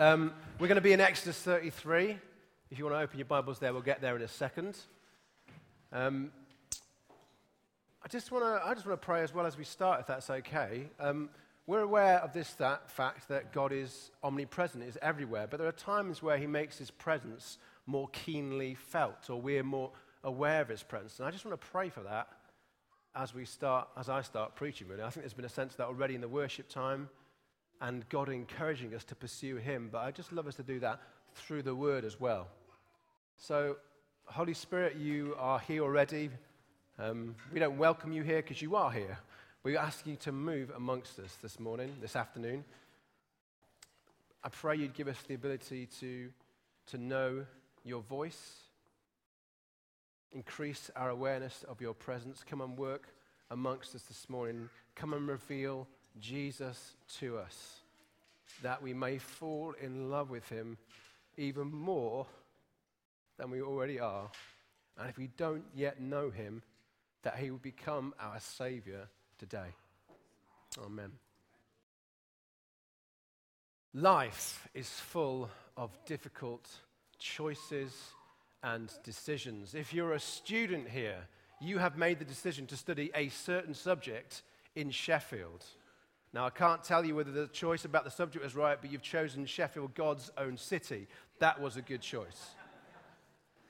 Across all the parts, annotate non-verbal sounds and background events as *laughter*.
Um, we're going to be in Exodus 33. If you want to open your Bibles there, we'll get there in a second. Um, I just want to I just want to pray as well as we start, if that's okay. Um, we're aware of this that fact that God is omnipresent, is everywhere, but there are times where He makes His presence more keenly felt, or we're more aware of His presence. And I just want to pray for that as we start, as I start preaching. Really, I think there's been a sense of that already in the worship time, and God encouraging us to pursue Him. But I just love us to do that through the Word as well. So, Holy Spirit, you are here already. Um, we don't welcome you here because you are here. We ask you to move amongst us this morning, this afternoon. I pray you'd give us the ability to, to know your voice, increase our awareness of your presence. Come and work amongst us this morning. Come and reveal Jesus to us, that we may fall in love with him even more than we already are. And if we don't yet know him, that he will become our Savior today. Amen. Life is full of difficult choices and decisions. If you're a student here, you have made the decision to study a certain subject in Sheffield. Now, I can't tell you whether the choice about the subject was right, but you've chosen Sheffield, God's own city. That was a good choice.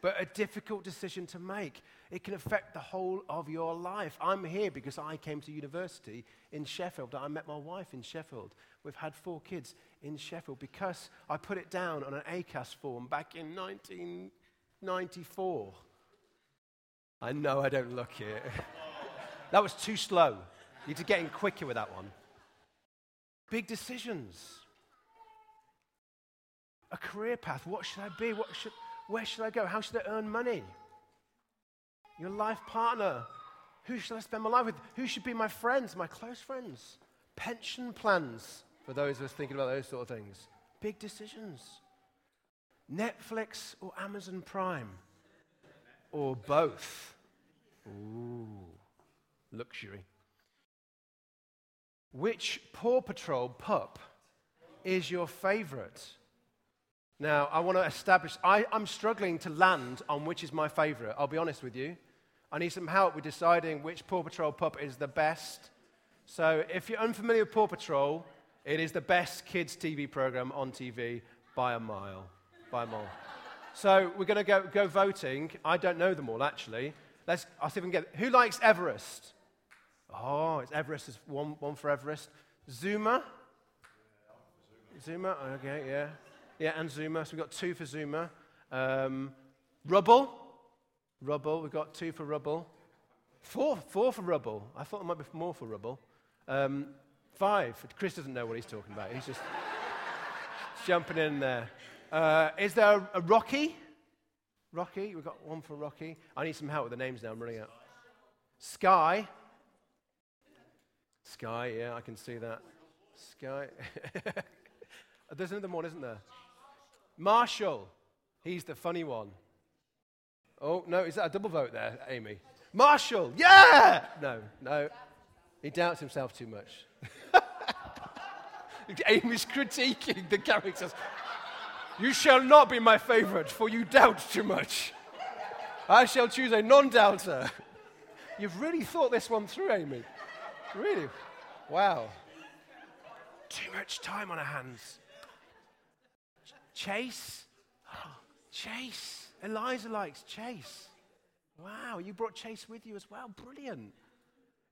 But a difficult decision to make. It can affect the whole of your life. I'm here because I came to university in Sheffield. I met my wife in Sheffield. We've had four kids in Sheffield because I put it down on an UCAS form back in 1994. I know I don't look it. *laughs* that was too slow. You need to get in quicker with that one. Big decisions. A career path. What should I be? What should, where should I go? How should I earn money? Your life partner. Who should I spend my life with? Who should be my friends, my close friends? Pension plans, for those of us thinking about those sort of things. Big decisions. Netflix or Amazon Prime? Or both? Ooh, luxury. Which Paw Patrol pup is your favorite? Now, I want to establish, I, am struggling to land on which is my favorite. I'll be honest with you. I need some help with deciding which Paw Patrol pup is the best. So, if you're unfamiliar with Paw Patrol, it is the best kids' TV program on TV by a mile. By a mile. so, we're going to go, go voting. I don't know them all, actually. Let's, I'll see if we can get. Who likes Everest? Oh, it's Everest. Is one, one for Everest. Zuma? Zuma? Okay, yeah. Yeah, and Zuma. So we've got two for Zuma. Um, rubble? Rubble. We've got two for Rubble. Four, four for Rubble. I thought there might be more for Rubble. Um, five. Chris doesn't know what he's talking about. He's just *laughs* jumping in there. Uh, is there a, a Rocky? Rocky. We've got one for Rocky. I need some help with the names now. I'm running out. Sky. Sky, yeah, I can see that. Sky. *laughs* There's another one, isn't there? Marshall. He's the funny one. Oh, no, is that a double vote there, Amy? Marshall, yeah! No, no. He doubts himself too much. *laughs* Amy's critiquing the characters. You shall not be my favorite, for you doubt too much. I shall choose a non doubter. *laughs* You've really thought this one through, Amy. Really? Wow. Too much time on our hands. Chase? *gasps* Chase. Eliza likes Chase. Wow, you brought Chase with you as well. Brilliant.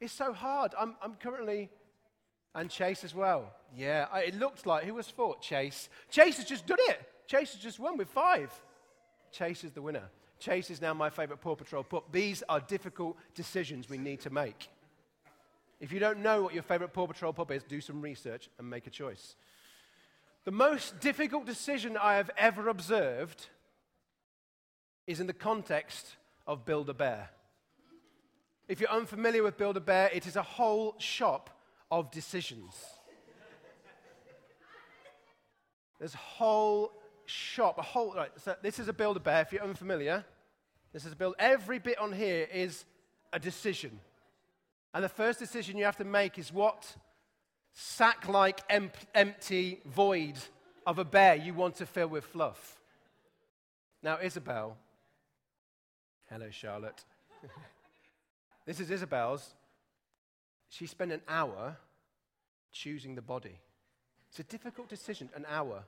It's so hard. I'm, I'm currently, and Chase as well. Yeah, I, it looked like, who was for? Chase. Chase has just done it. Chase has just won with five. Chase is the winner. Chase is now my favorite Paw Patrol pup. These are difficult decisions we need to make. If you don't know what your favorite Paw Patrol pup is, do some research and make a choice. The most difficult decision I have ever observed is in the context of Build a Bear. If you're unfamiliar with Build a Bear, it is a whole shop of decisions. There's a whole shop, a whole. Right, so this is a Build a Bear. If you're unfamiliar, this is a build. Every bit on here is a decision. And the first decision you have to make is what sack like, em- empty void of a bear you want to fill with fluff. Now, Isabel, hello, Charlotte. *laughs* this is Isabel's. She spent an hour choosing the body. It's a difficult decision, an hour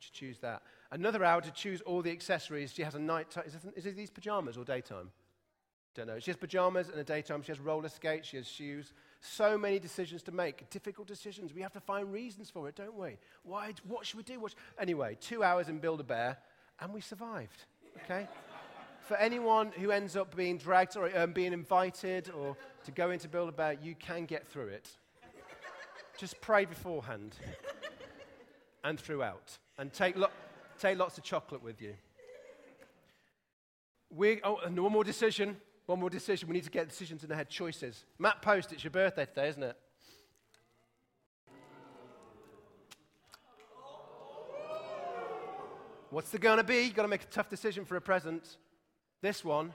to choose that. Another hour to choose all the accessories. She has a night time. Is, is it these pajamas or daytime? Don't know. She has pajamas and a daytime. She has roller skates. She has shoes. So many decisions to make. Difficult decisions. We have to find reasons for it, don't we? Why? What should we do? What anyway, two hours in Build a Bear, and we survived. Okay? *laughs* for anyone who ends up being dragged or um, being invited or to go into Build a Bear, you can get through it. Just pray beforehand *laughs* and throughout. And take, lo- take lots of chocolate with you. We, oh, and one more decision. One more decision. We need to get decisions in the head, choices. Matt Post, it's your birthday today, isn't it? What's the gonna be? You've got to make a tough decision for a present. This one.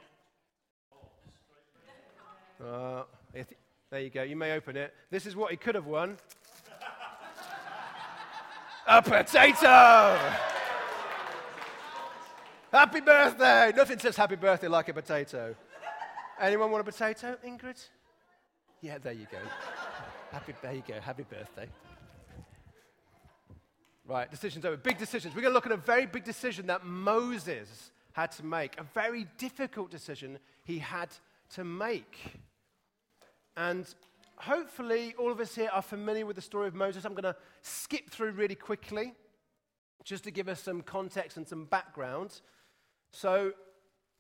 Uh, there you go. You may open it. This is what he could have won. *laughs* a potato! happy birthday! Nothing says happy birthday like a potato. Anyone want a potato, Ingrid? Yeah, there you go. happy, there you go. Happy birthday. Right, decisions over. Big decisions. We're going to look at a very big decision that Moses had to make, a very difficult decision he had to make. And hopefully, all of us here are familiar with the story of Moses. I'm going to skip through really quickly just to give us some context and some background. So,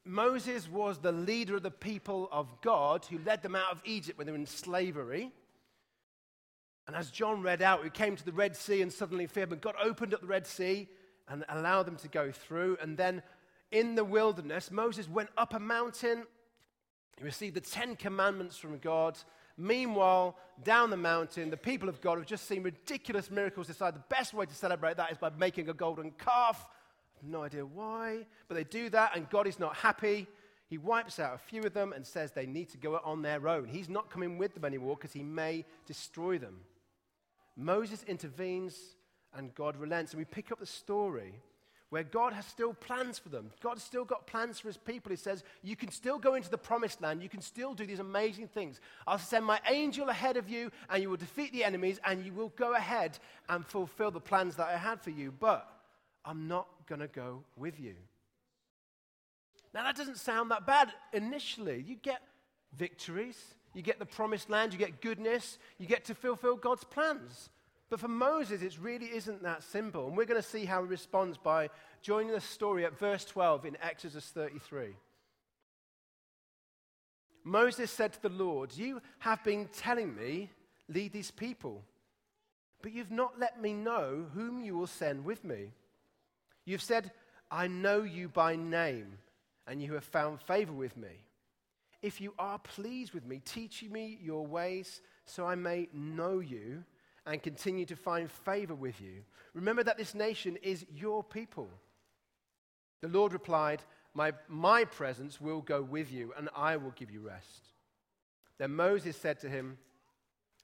Moses was the leader of the people of God who led them out of Egypt when they were in slavery. And as John read out, we came to the Red Sea and suddenly feared, but God opened up the Red Sea and allowed them to go through. And then in the wilderness, Moses went up a mountain. He received the Ten Commandments from God. Meanwhile, down the mountain, the people of God have just seen ridiculous miracles. Decide the best way to celebrate that is by making a golden calf. No idea why, but they do that, and God is not happy. He wipes out a few of them and says they need to go on their own. He's not coming with them anymore because he may destroy them. Moses intervenes and God relents. And we pick up the story where God has still plans for them. God's still got plans for his people. He says, You can still go into the promised land. You can still do these amazing things. I'll send my angel ahead of you, and you will defeat the enemies, and you will go ahead and fulfill the plans that I had for you. But I'm not going to go with you. Now, that doesn't sound that bad initially. You get victories, you get the promised land, you get goodness, you get to fulfill God's plans. But for Moses, it really isn't that simple. And we're going to see how he responds by joining the story at verse 12 in Exodus 33. Moses said to the Lord, You have been telling me, lead these people, but you've not let me know whom you will send with me. You've said, I know you by name, and you have found favor with me. If you are pleased with me, teach me your ways so I may know you and continue to find favor with you. Remember that this nation is your people. The Lord replied, my, my presence will go with you, and I will give you rest. Then Moses said to him,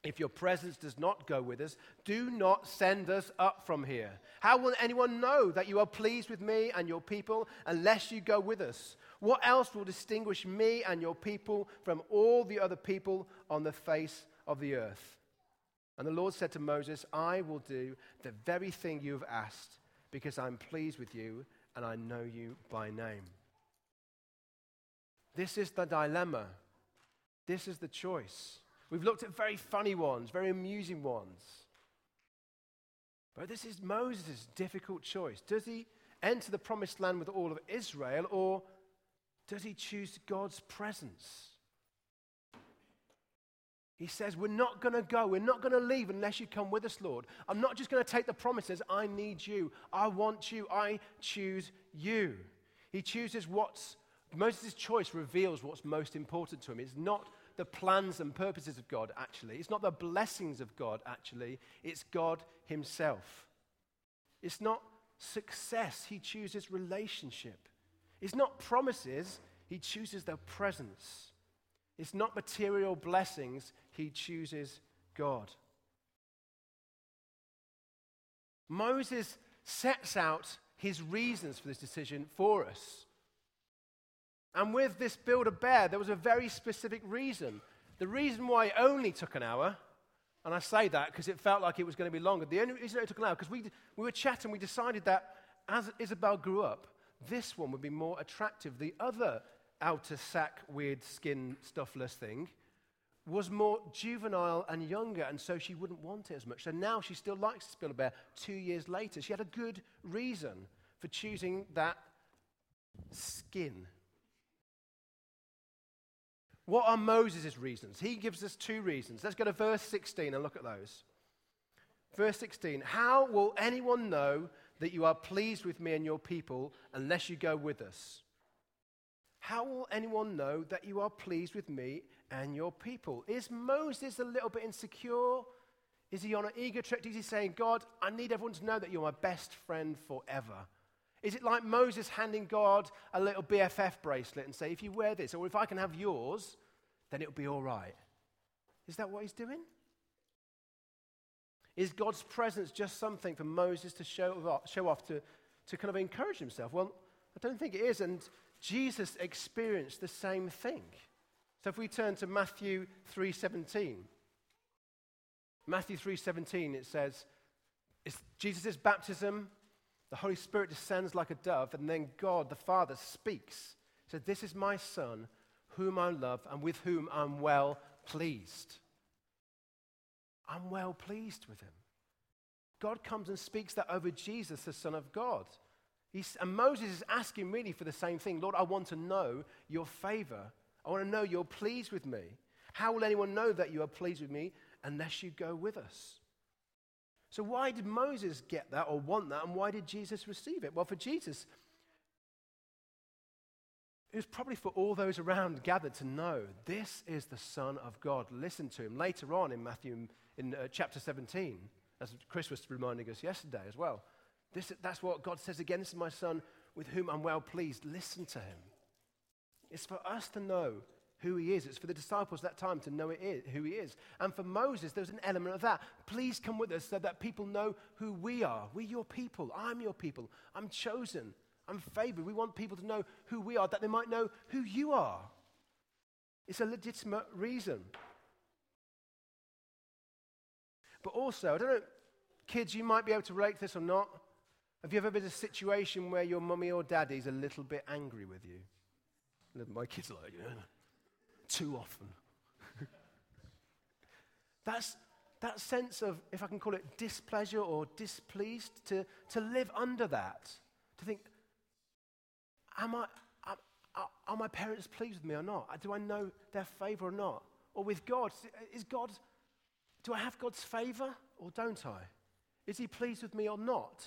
If your presence does not go with us, do not send us up from here. How will anyone know that you are pleased with me and your people unless you go with us? What else will distinguish me and your people from all the other people on the face of the earth? And the Lord said to Moses, I will do the very thing you have asked, because I'm pleased with you and I know you by name. This is the dilemma. This is the choice. We've looked at very funny ones, very amusing ones. But this is Moses' difficult choice. Does he enter the promised land with all of Israel, or does he choose God's presence? He says, We're not going to go. We're not going to leave unless you come with us, Lord. I'm not just going to take the promises. I need you. I want you. I choose you. He chooses what's, Moses' choice reveals what's most important to him. It's not the plans and purposes of God, actually. It's not the blessings of God, actually. It's God Himself. It's not success. He chooses relationship. It's not promises. He chooses their presence. It's not material blessings, he chooses God. Moses sets out his reasons for this decision for us. And with this build a bear, there was a very specific reason. The reason why it only took an hour, and I say that because it felt like it was going to be longer. The only reason it took an hour, because we, we were chatting, we decided that as Isabel grew up, this one would be more attractive. The other outer sack, weird skin, stuffless thing was more juvenile and younger, and so she wouldn't want it as much. So now she still likes Build a Bear two years later. She had a good reason for choosing that skin. What are Moses' reasons? He gives us two reasons. Let's go to verse 16 and look at those. Verse 16 How will anyone know that you are pleased with me and your people unless you go with us? How will anyone know that you are pleased with me and your people? Is Moses a little bit insecure? Is he on an ego trip? Is he saying, God, I need everyone to know that you're my best friend forever? Is it like Moses handing God a little BFF bracelet and say, if you wear this, or if I can have yours, then it'll be all right? Is that what he's doing? Is God's presence just something for Moses to show off, show off to, to kind of encourage himself? Well, I don't think it is. And Jesus experienced the same thing. So if we turn to Matthew 3:17, Matthew 3:17 it says, it's Jesus' baptism, the Holy Spirit descends like a dove, and then God the Father speaks. He said, This is my Son, whom I love, and with whom I'm well pleased. I'm well pleased with him. God comes and speaks that over Jesus, the Son of God. He's, and Moses is asking really for the same thing Lord, I want to know your favor. I want to know you're pleased with me. How will anyone know that you are pleased with me unless you go with us? So, why did Moses get that or want that, and why did Jesus receive it? Well, for Jesus, it was probably for all those around gathered to know this is the Son of God. Listen to him. Later on in Matthew, in uh, chapter 17, as Chris was reminding us yesterday as well, this, that's what God says again. This is my Son with whom I'm well pleased. Listen to him. It's for us to know who he is. It's for the disciples that time to know who he is. And for Moses, there's an element of that. Please come with us so that people know who we are. We're your people. I'm your people. I'm chosen. I'm favored. We want people to know who we are, that they might know who you are. It's a legitimate reason. But also, I don't know, kids, you might be able to relate to this or not. Have you ever been in a situation where your mummy or daddy's a little bit angry with you? My kids are like, yeah, too often. *laughs* That's that sense of, if I can call it displeasure or displeased, to, to live under that. To think, am I, are, my parents pleased with me or not? Do I know their favor or not? Or with God, is God, do I have God's favor or don't I? Is he pleased with me or not?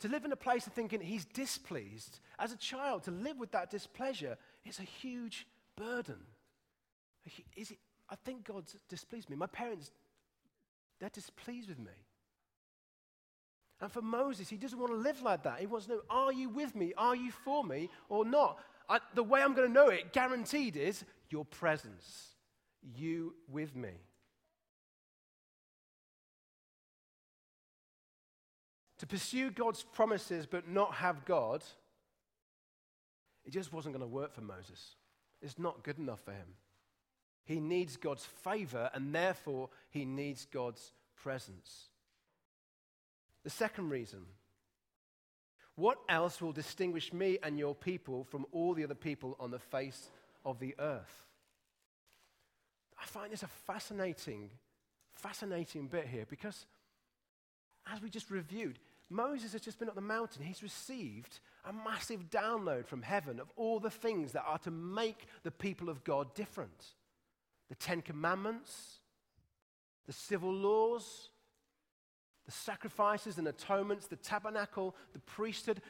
To live in a place of thinking he's displeased as a child, to live with that displeasure is a huge burden. Is it, I think God's displeased me. My parents, they're displeased with me. And for Moses, he doesn't want to live like that. He wants to know, are you with me? Are you for me or not? I, the way I'm going to know it, guaranteed, is your presence. You with me. To pursue God's promises but not have God, it just wasn't going to work for Moses. It's not good enough for him. He needs God's favor, and therefore he needs God's presence. The second reason what else will distinguish me and your people from all the other people on the face of the earth? I find this a fascinating, fascinating bit here because as we just reviewed, Moses has just been up the mountain. He's received a massive download from heaven of all the things that are to make the people of God different the Ten Commandments, the civil laws, the sacrifices and atonements, the tabernacle, the priesthood.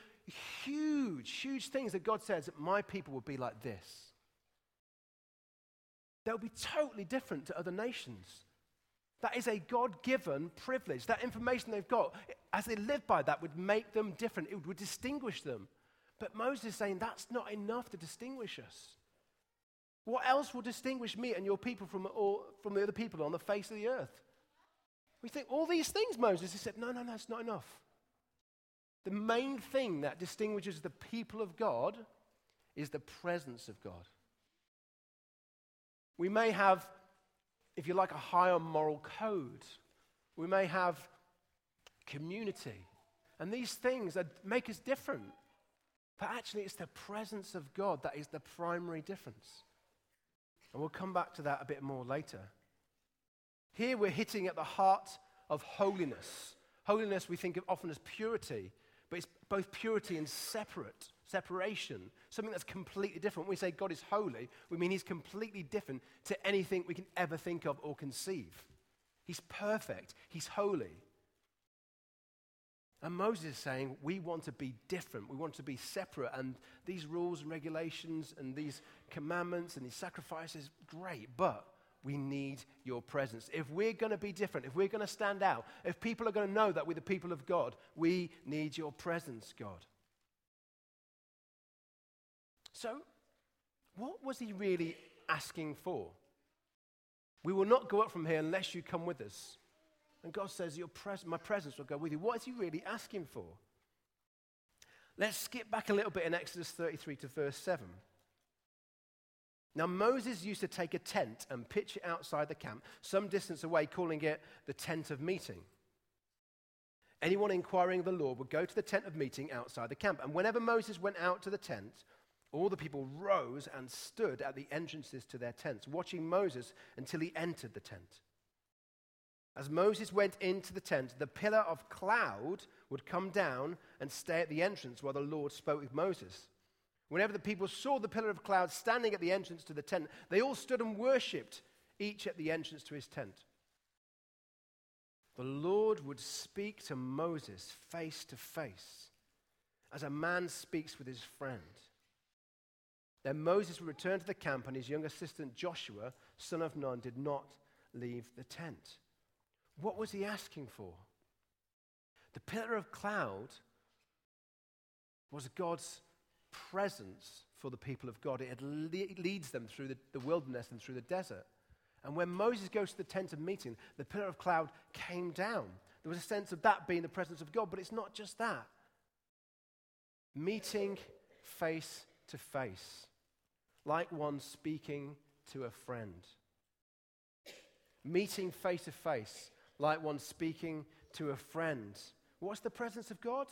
Huge, huge things that God says that my people will be like this. They'll be totally different to other nations. That is a God given privilege. That information they've got, as they live by that, would make them different. It would distinguish them. But Moses is saying that's not enough to distinguish us. What else will distinguish me and your people from, all, from the other people on the face of the earth? We think all these things, Moses. He said, no, no, no, it's not enough. The main thing that distinguishes the people of God is the presence of God. We may have, if you like, a higher moral code. We may have community. And these things make us different. But actually, it's the presence of God that is the primary difference. And we'll come back to that a bit more later. Here we're hitting at the heart of holiness. Holiness we think of often as purity, but it's both purity and separate, separation, something that's completely different. When we say God is holy, we mean he's completely different to anything we can ever think of or conceive. He's perfect, he's holy. And Moses is saying, we want to be different. We want to be separate. And these rules and regulations and these commandments and these sacrifices, great. But we need your presence. If we're going to be different, if we're going to stand out, if people are going to know that we're the people of God, we need your presence, God. So, what was he really asking for? We will not go up from here unless you come with us. And God says, Your pres- My presence will go with you. What is He really asking for? Let's skip back a little bit in Exodus 33 to verse 7. Now, Moses used to take a tent and pitch it outside the camp, some distance away, calling it the tent of meeting. Anyone inquiring of the Lord would go to the tent of meeting outside the camp. And whenever Moses went out to the tent, all the people rose and stood at the entrances to their tents, watching Moses until he entered the tent. As Moses went into the tent, the pillar of cloud would come down and stay at the entrance while the Lord spoke with Moses. Whenever the people saw the pillar of cloud standing at the entrance to the tent, they all stood and worshipped, each at the entrance to his tent. The Lord would speak to Moses face to face, as a man speaks with his friend. Then Moses returned to the camp, and his young assistant Joshua, son of Nun, did not leave the tent. What was he asking for? The pillar of cloud was God's presence for the people of God. It leads them through the, wilderness and through the desert. And when Moses goes to the tent of meeting, the pillar of cloud came down. There was a sense of that being the presence of God, but it's not just that. Meeting face to face, like one speaking to a friend. Meeting face to face, like one speaking to a friend. What's the presence of God?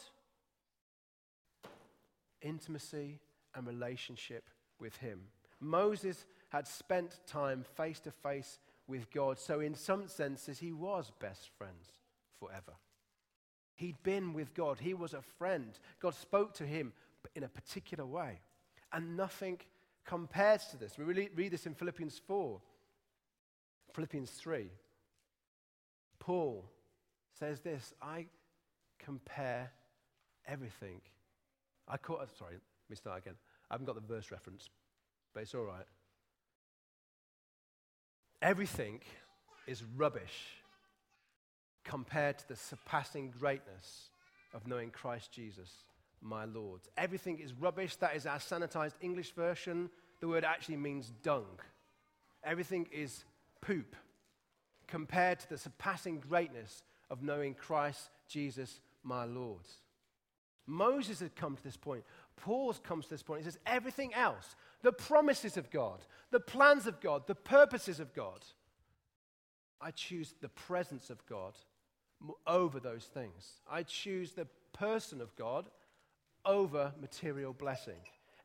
Intimacy and relationship with Him. Moses had spent time face to face with God, so in some senses, he was best friends forever. He'd been with God, he was a friend. God spoke to him in a particular way, and nothing compares to this. We really read this in Philippians 4, Philippians 3. Paul says this I compare everything. I uh, sorry, let me start again. I haven't got the verse reference, but it's all right. Everything is rubbish compared to the surpassing greatness of knowing Christ Jesus, my Lord. Everything is rubbish. That is our sanitized English version. The word actually means dung. Everything is poop compared to the surpassing greatness of knowing Christ Jesus, my Lord. Moses had come to this point. Paul's comes to this point. He says, everything else, the promises of God, the plans of God, the purposes of God, I choose the presence of God over those things. I choose the person of God over material blessing.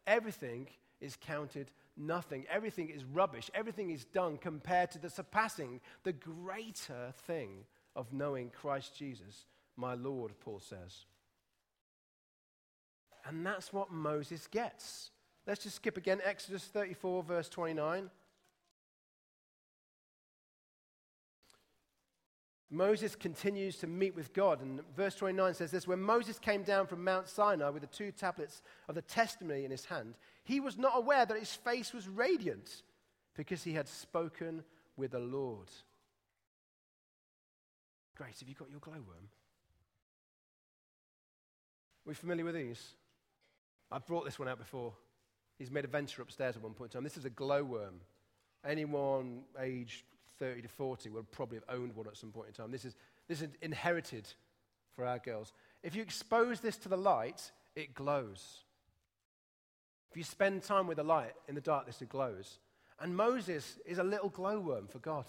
Everything is counted nothing. Everything is rubbish. Everything is done compared to the surpassing, the greater thing of knowing Christ Jesus, my Lord, Paul says. And that's what Moses gets. Let's just skip again. Exodus 34, verse 29. Moses continues to meet with God. And verse 29 says this When Moses came down from Mount Sinai with the two tablets of the testimony in his hand, he was not aware that his face was radiant because he had spoken with the Lord. Grace, have you got your glowworm? Are we familiar with these? I've brought this one out before. He's made a venture upstairs at one point in time. This is a glowworm. Anyone aged 30 to 40 will probably have owned one at some point in time. This is, this is inherited for our girls. if you expose this to the light, it glows. If you spend time with the light in the darkness, it glows. And Moses is a little glowworm for God.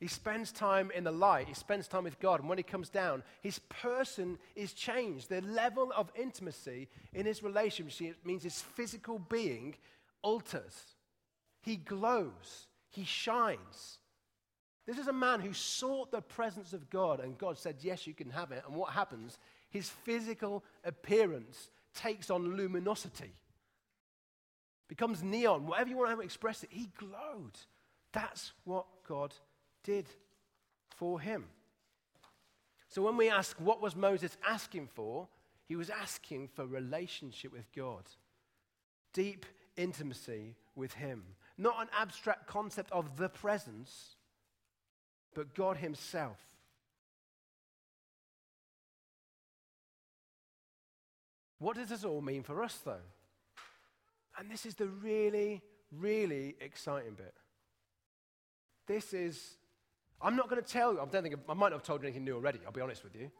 He spends time in the light, he spends time with God, and when he comes down, his person is changed. The level of intimacy in his relationship means his physical being alters. He glows, he shines. This is a man who sought the presence of God, and God said, Yes, you can have it. And what happens? His physical appearance takes on luminosity, becomes neon, whatever you want to express it. He glowed. That's what God did for him. So when we ask, what was Moses asking for? He was asking for relationship with God, deep intimacy with Him. Not an abstract concept of the presence, but God Himself. What does this all mean for us, though? And this is the really, really exciting bit. This is I'm not going to tell you, I don't think I might not have told you anything new already, I'll be honest with you.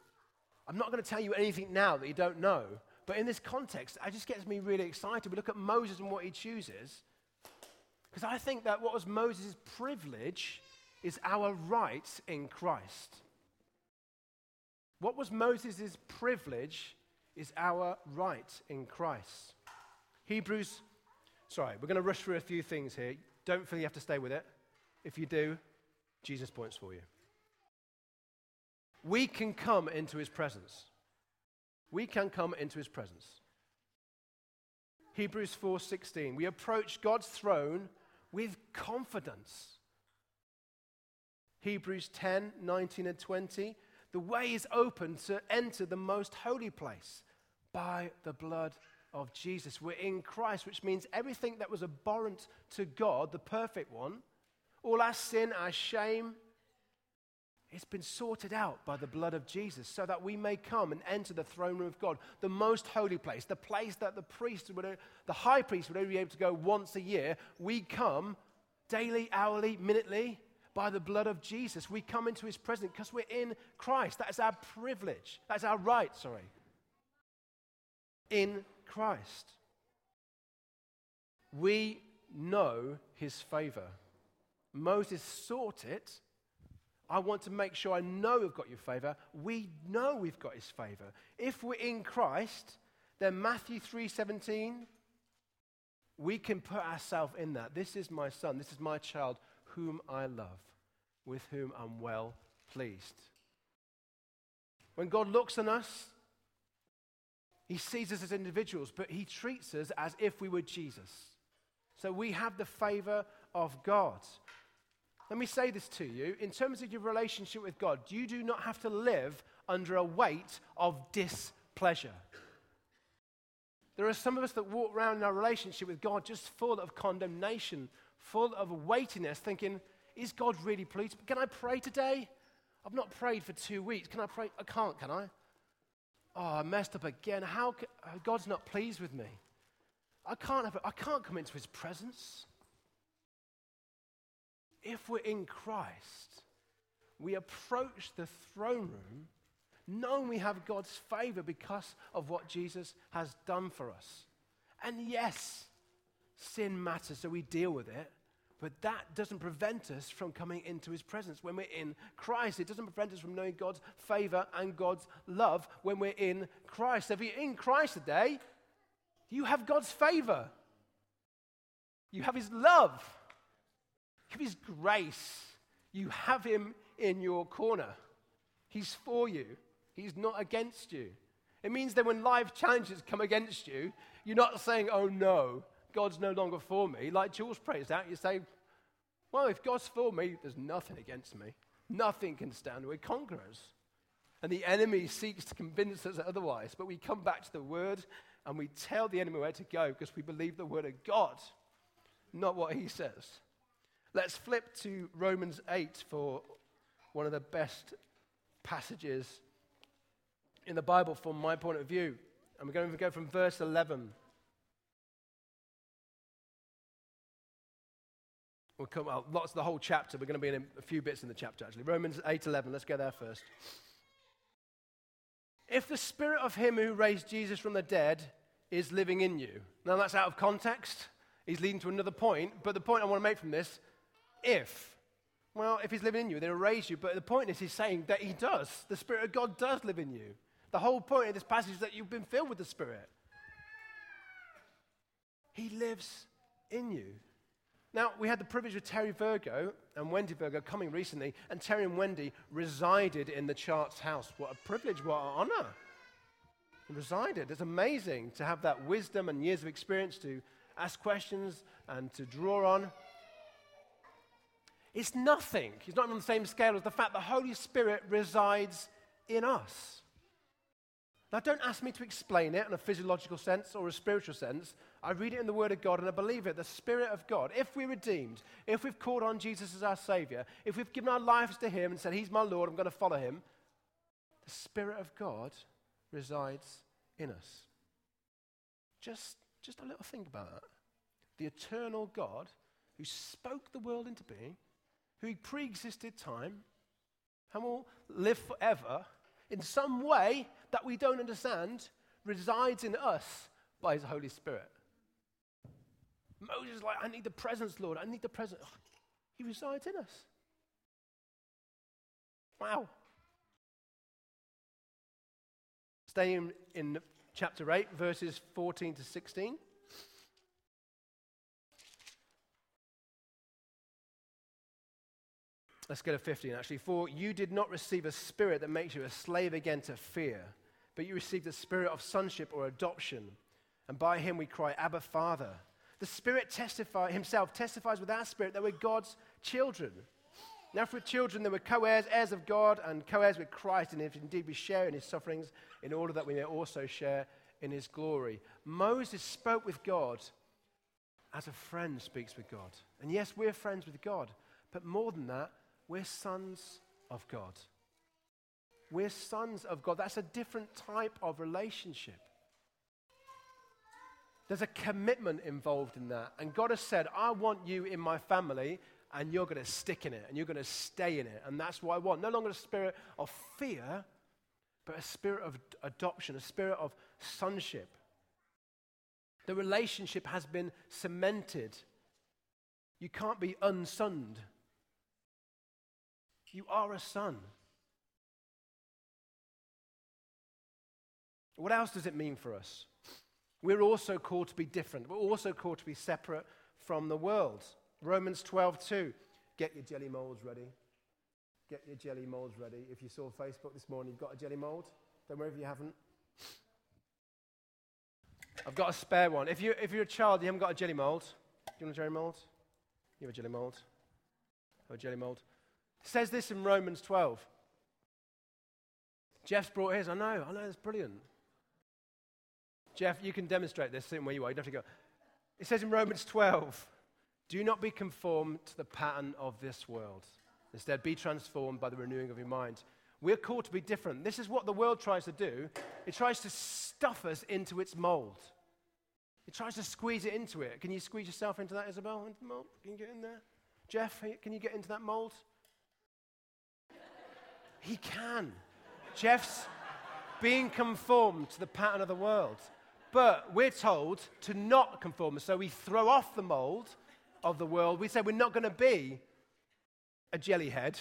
I'm not going to tell you anything now that you don't know. But in this context, it just gets me really excited. We look at Moses and what he chooses. Because I think that what was Moses' privilege is our right in Christ. What was Moses' privilege is our right in Christ. Hebrews, sorry, we're going to rush through a few things here. Don't feel you have to stay with it. If you do, Jesus points for you. We can come into his presence. We can come into his presence. Hebrews 4:16 We approach God's throne with confidence. Hebrews 10, 19 and 20 The way is open to enter the most holy place by the blood of Jesus. We're in Christ, which means everything that was abhorrent to God, the perfect one, all our sin, our shame, it's been sorted out by the blood of Jesus so that we may come and enter the throne room of God, the most holy place, the place that the priest would, the high priest would only be able to go once a year. We come daily, hourly, minutely by the blood of Jesus. We come into his presence because we're in Christ. That is our privilege. That's our right, sorry. In Christ. We know his favor. Moses sought it. I want to make sure I know we've got your favor. We know we've got his favor. If we're in Christ, then Matthew 3:17 we can put ourselves in that. This is my son, this is my child whom I love, with whom I'm well pleased. When God looks on us, he sees us as individuals, but he treats us as if we were Jesus. So we have the favor of God. Let me say this to you. In terms of your relationship with God, you do not have to live under a weight of displeasure. There are some of us that walk around in our relationship with God just full of condemnation, full of weightiness, thinking, is God really pleased? Can I pray today? I've not prayed for two weeks. Can I pray? I can't, can I? Oh, I messed up again. How can, God's not pleased with me. I can't, have, I can't come into his presence if we're in Christ, we approach the throne room knowing we have God's favor because of what Jesus has done for us. And yes, sin matters, so we deal with it. But that doesn't prevent us from coming into his presence when we're in Christ. It doesn't prevent us from knowing God's favor and God's love when we're in Christ. If you're in Christ today, you have God's favor, you have his love. Of His grace, you have Him in your corner. He's for you, He's not against you. It means that when life challenges come against you, you're not saying, oh no, God's no longer for me. Like Jules prays out, you say, well, if God's for me, there's nothing against me. Nothing can stand. We're conquerors. And the enemy seeks to convince us otherwise. But we come back to the word and we tell the enemy where to go because we believe the word of God, not what he says. Let's flip to Romans 8 for one of the best passages in the Bible from my point of view. And we're going to go from verse 11. We'll come, well, lots of the whole chapter. We're going to be in a few bits in the chapter, actually. Romans 8 11. Let's go there first. if the spirit of him who raised Jesus from the dead is living in you, now that's out of context. He's leading to another point, but the point I want to make from this if, well, if he's living in you, then he'll raise you. But the point is, he's saying that he does. The Spirit of God does live in you. The whole point of this passage is that you've been filled with the Spirit. He lives in you. Now, we had the privilege of Terry Virgo and Wendy Virgo coming recently, and Terry and Wendy resided in the Charts house. What a privilege, what an honor. They resided. It's amazing to have that wisdom and years of experience to ask questions and to draw on. It's nothing. It's not on the same scale as the fact the Holy Spirit resides in us. Now, don't ask me to explain it in a physiological sense or a spiritual sense. I read it in the Word of God and I believe it. The Spirit of God, if we're redeemed, if we've called on Jesus as our Savior, if we've given our lives to Him and said, He's my Lord, I'm going to follow Him, the Spirit of God resides in us. Just, just a little think about that. The eternal God who spoke the world into being, who pre existed time, and will live forever in some way that we don't understand, resides in us by His Holy Spirit. Moses is like, I need the presence, Lord. I need the presence. Oh, he resides in us. Wow. Staying in chapter 8, verses 14 to 16. Let's go to 15 actually. For you did not receive a spirit that makes you a slave again to fear, but you received the spirit of sonship or adoption. And by him we cry, Abba, Father. The Spirit testify, himself testifies with our spirit that we're God's children. Now, for children, they were co heirs, heirs of God, and co heirs with Christ, and if indeed we share in his sufferings, in order that we may also share in his glory. Moses spoke with God as a friend speaks with God. And yes, we're friends with God, but more than that, we're sons of God. We're sons of God. That's a different type of relationship. There's a commitment involved in that. And God has said, I want you in my family, and you're going to stick in it, and you're going to stay in it. And that's what I want. No longer a spirit of fear, but a spirit of adoption, a spirit of sonship. The relationship has been cemented. You can't be unsunned. You are a son. What else does it mean for us? We're also called to be different. We're also called to be separate from the world. Romans 12, 2. Get your jelly molds ready. Get your jelly molds ready. If you saw Facebook this morning, you've got a jelly mold. Don't worry if you haven't. I've got a spare one. If, you, if you're a child, you haven't got a jelly mold. Do you want a jelly mold? You have a jelly mold. Have a jelly mold. It says this in Romans 12. Jeff's brought his. I know, I know, it's brilliant. Jeff, you can demonstrate this sitting where you are. You don't have to go. It says in Romans 12, do not be conformed to the pattern of this world. Instead, be transformed by the renewing of your mind. We're called to be different. This is what the world tries to do. It tries to stuff us into its mold. It tries to squeeze it into it. Can you squeeze yourself into that, Isabel? Into the mold? Can you get in there? Jeff, can you get into that mold? He can. Jeff's being conformed to the pattern of the world. But we're told to not conform. So we throw off the mold of the world. We say we're not going to be a jellyhead.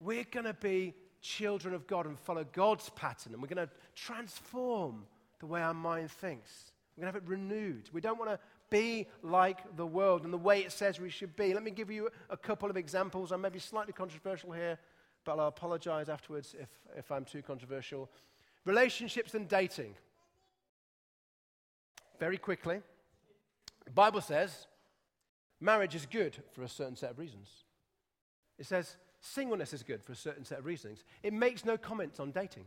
we're going to be children of God and follow God's pattern. And we're going to transform the way our mind thinks. We're going to have it renewed. We don't want to be like the world and the way it says we should be. Let me give you a couple of examples. I may be slightly controversial here, but I'll apologize afterwards if, if I'm too controversial. Relationships and dating. Very quickly, the Bible says marriage is good for a certain set of reasons. It says singleness is good for a certain set of reasons. It makes no comments on dating.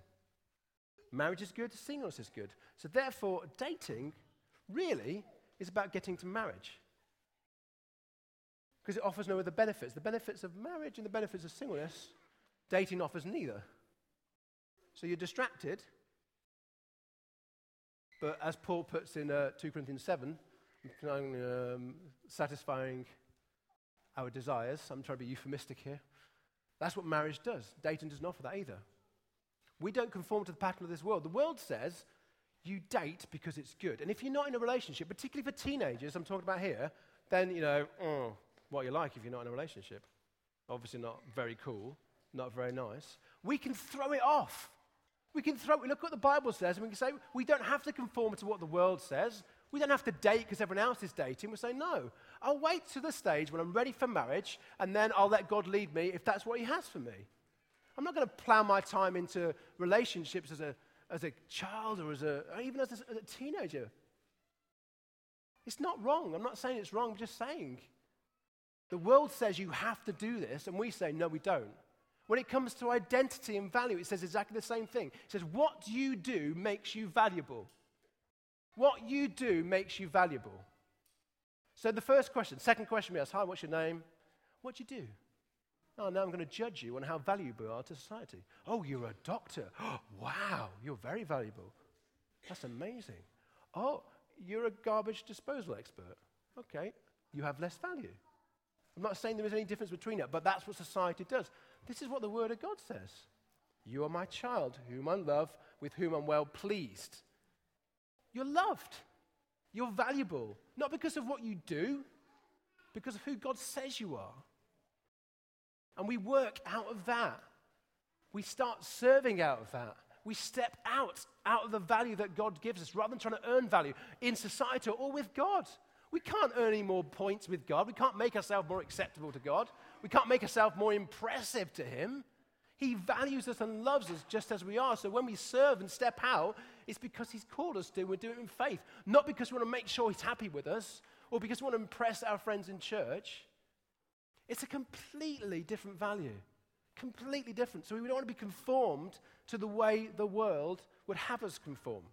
Marriage is good, singleness is good. So, therefore, dating really is about getting to marriage. Because it offers no other benefits. The benefits of marriage and the benefits of singleness, dating offers neither. So you're distracted. But as Paul puts in uh, 2 Corinthians 7, um, satisfying our desires. I'm trying to be euphemistic here. That's what marriage does. Dating doesn't offer that either. We don't conform to the pattern of this world. The world says you date because it's good. And if you're not in a relationship, particularly for teenagers, I'm talking about here, then, you know, oh, what you're like if you're not in a relationship. Obviously, not very cool, not very nice. We can throw it off. We can throw, we look at what the Bible says, and we can say, we don't have to conform to what the world says. We don't have to date because everyone else is dating. We say, no, I'll wait to the stage when I'm ready for marriage, and then I'll let God lead me if that's what He has for me. I'm not going to plow my time into relationships as a, as a child or, as a, or even as a, as a teenager. It's not wrong. I'm not saying it's wrong, I'm just saying. The world says you have to do this, and we say, no, we don't. When it comes to identity and value, it says exactly the same thing. It says, what you do makes you valuable. What you do makes you valuable. So the first question, second question we ask, hi, what's your name? What do you do? Oh, now I'm going to judge you on how valuable you are to society. Oh, you're a doctor. Oh, *gasps* wow, you're very valuable. That's amazing. Oh, you're a garbage disposal expert. Okay, you have less value. I'm not saying there is any difference between it, but that's what society does. This is what the Word of God says. You are my child, whom I love, with whom I'm well pleased. You're loved. You're valuable. Not because of what you do, because of who God says you are. And we work out of that. We start serving out of that. We step out, out of the value that God gives us rather than trying to earn value in society or with God. We can't earn any more points with God. We can't make ourselves more acceptable to God. We can't make ourselves more impressive to Him. He values us and loves us just as we are. So when we serve and step out, it's because He's called us to. We're doing it in faith, not because we want to make sure He's happy with us or because we want to impress our friends in church. It's a completely different value. Completely different. So we don't want to be conformed to the way the world would have us conform.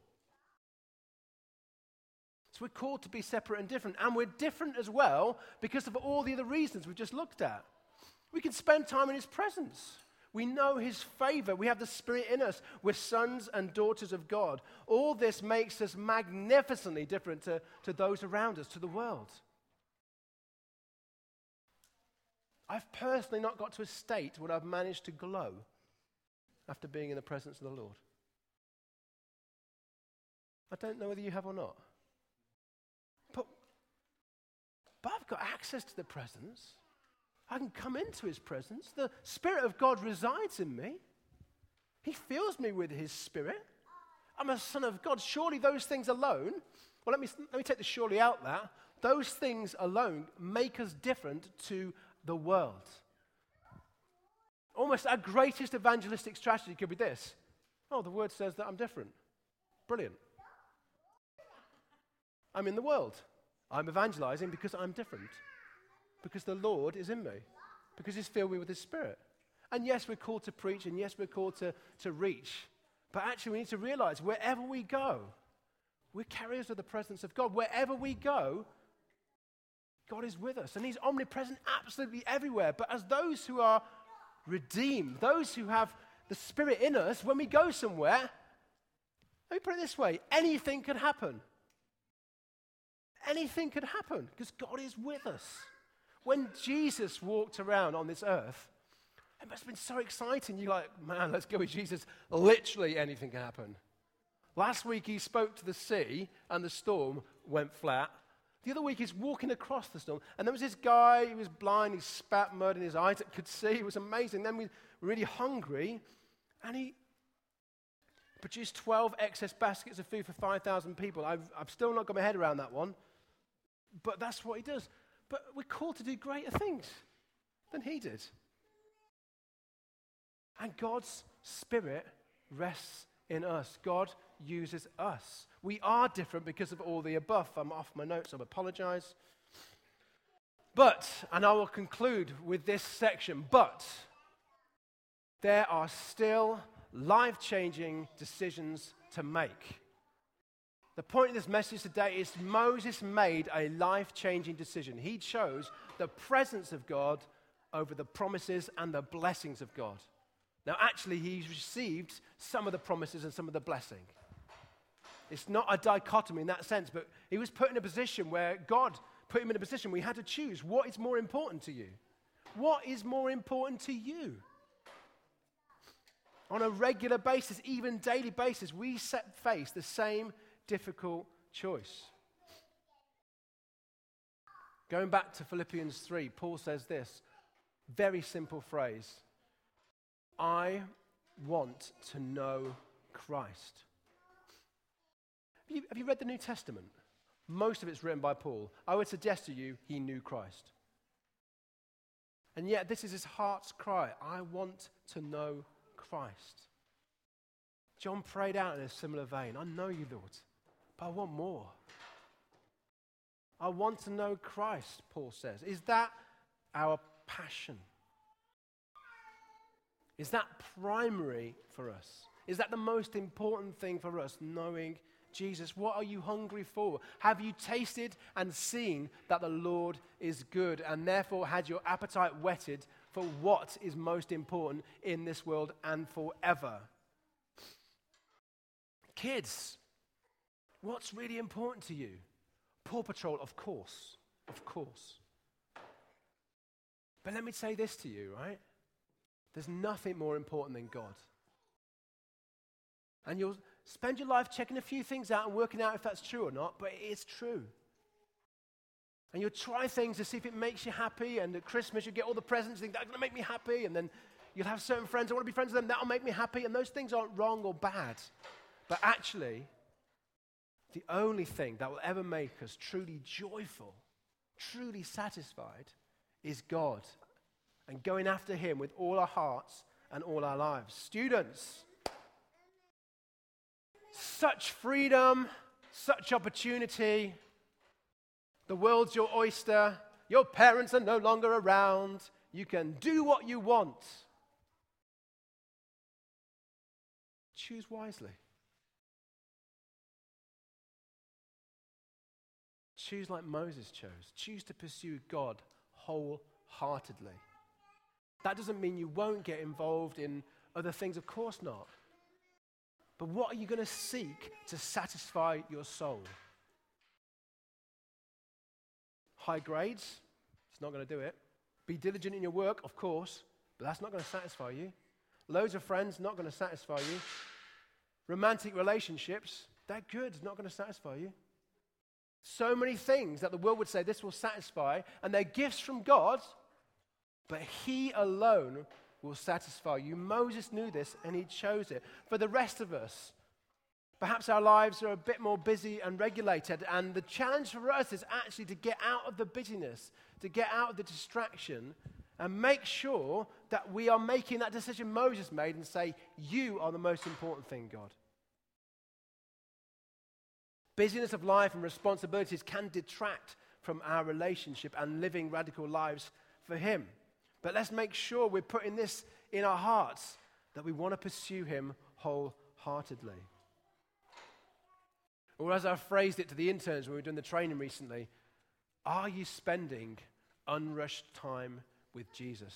So we're called to be separate and different. And we're different as well because of all the other reasons we've just looked at. We can spend time in His presence. We know His favor. We have the Spirit in us. We're sons and daughters of God. All this makes us magnificently different to, to those around us, to the world. I've personally not got to a state where I've managed to glow after being in the presence of the Lord. I don't know whether you have or not. But, but I've got access to the presence. I can come into his presence. The Spirit of God resides in me. He fills me with his Spirit. I'm a son of God. Surely those things alone, well, let me, let me take the surely out that. Those things alone make us different to the world. Almost our greatest evangelistic strategy could be this Oh, the word says that I'm different. Brilliant. I'm in the world. I'm evangelizing because I'm different. Because the Lord is in me. Because He's filled me with His Spirit. And yes, we're called to preach, and yes, we're called to, to reach. But actually, we need to realize wherever we go, we're carriers of the presence of God. Wherever we go, God is with us, and He's omnipresent absolutely everywhere. But as those who are redeemed, those who have the Spirit in us, when we go somewhere, let me put it this way anything could happen. Anything could happen because God is with us. When Jesus walked around on this earth, it must have been so exciting. You're like, man, let's go with Jesus. Literally anything can happen. Last week he spoke to the sea and the storm went flat. The other week he's walking across the storm, and there was this guy, he was blind, he spat mud in his eyes that could see. It was amazing. Then we were really hungry, and he produced 12 excess baskets of food for 5,000 people. I've, I've still not got my head around that one, but that's what he does. But we're called to do greater things than he did. And God's Spirit rests in us. God uses us. We are different because of all the above. I'm off my notes, I apologize. But, and I will conclude with this section, but there are still life changing decisions to make. The point of this message today is Moses made a life changing decision. He chose the presence of God over the promises and the blessings of God. Now, actually, he received some of the promises and some of the blessing. It's not a dichotomy in that sense, but he was put in a position where God put him in a position where he had to choose what is more important to you? What is more important to you? On a regular basis, even daily basis, we set, face the same difficult choice. Going back to Philippians 3, Paul says this very simple phrase I want to know Christ. Have you, have you read the New Testament? Most of it's written by Paul. I would suggest to you he knew Christ. And yet, this is his heart's cry I want to know Christ. John prayed out in a similar vein I know you, Lord, but I want more. I want to know Christ, Paul says. Is that our passion? Is that primary for us? Is that the most important thing for us, knowing Jesus? What are you hungry for? Have you tasted and seen that the Lord is good and therefore had your appetite whetted for what is most important in this world and forever? Kids, what's really important to you? Paw Patrol, of course. Of course. But let me say this to you, right? There's nothing more important than God. And you'll spend your life checking a few things out and working out if that's true or not, but it is true. And you'll try things to see if it makes you happy. And at Christmas, you get all the presents, you think, that's going to make me happy. And then you'll have certain friends, I want to be friends with them, that'll make me happy. And those things aren't wrong or bad. But actually, the only thing that will ever make us truly joyful, truly satisfied, is God and going after Him with all our hearts and all our lives. Students, such freedom, such opportunity. The world's your oyster. Your parents are no longer around. You can do what you want. Choose wisely. Choose like Moses chose. Choose to pursue God wholeheartedly. That doesn't mean you won't get involved in other things, of course not. But what are you going to seek to satisfy your soul? High grades? It's not going to do it. Be diligent in your work, of course, but that's not going to satisfy you. Loads of friends, not going to satisfy you. Romantic relationships, they're good, not going to satisfy you. So many things that the world would say this will satisfy, and they're gifts from God, but He alone will satisfy you. Moses knew this and he chose it. For the rest of us, perhaps our lives are a bit more busy and regulated, and the challenge for us is actually to get out of the busyness, to get out of the distraction, and make sure that we are making that decision Moses made and say, You are the most important thing, God. Busyness of life and responsibilities can detract from our relationship and living radical lives for Him. But let's make sure we're putting this in our hearts that we want to pursue Him wholeheartedly. Or as I phrased it to the interns when we were doing the training recently, are you spending unrushed time with Jesus?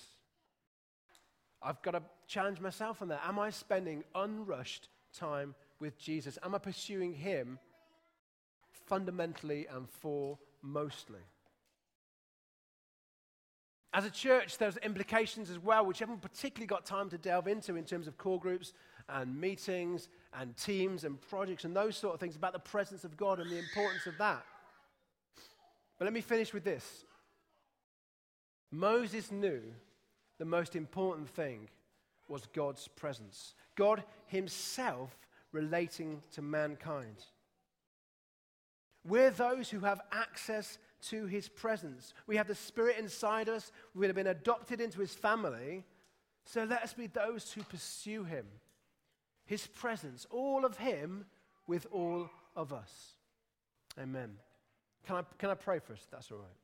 I've got to challenge myself on that. Am I spending unrushed time with Jesus? Am I pursuing Him fundamentally and foremostly. As a church, there's implications as well, which I haven't particularly got time to delve into in terms of core groups and meetings and teams and projects and those sort of things about the presence of God and the importance of that. But let me finish with this Moses knew the most important thing was God's presence, God Himself relating to mankind. We're those who have access to his presence. We have the Spirit inside us. We have been adopted into his family. So let us be those who pursue him, his presence, all of him with all of us. Amen. Can I, can I pray for us? That's all right.